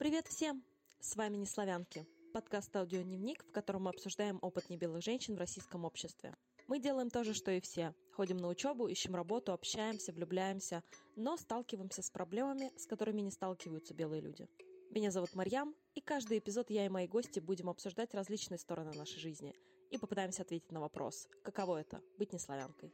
Привет всем! С вами «Неславянки» – подкаст «Аудиодневник», в котором мы обсуждаем опыт небелых женщин в российском обществе. Мы делаем то же, что и все. Ходим на учебу, ищем работу, общаемся, влюбляемся, но сталкиваемся с проблемами, с которыми не сталкиваются белые люди. Меня зовут Марьям, и каждый эпизод я и мои гости будем обсуждать различные стороны нашей жизни и попытаемся ответить на вопрос, каково это – быть неславянкой.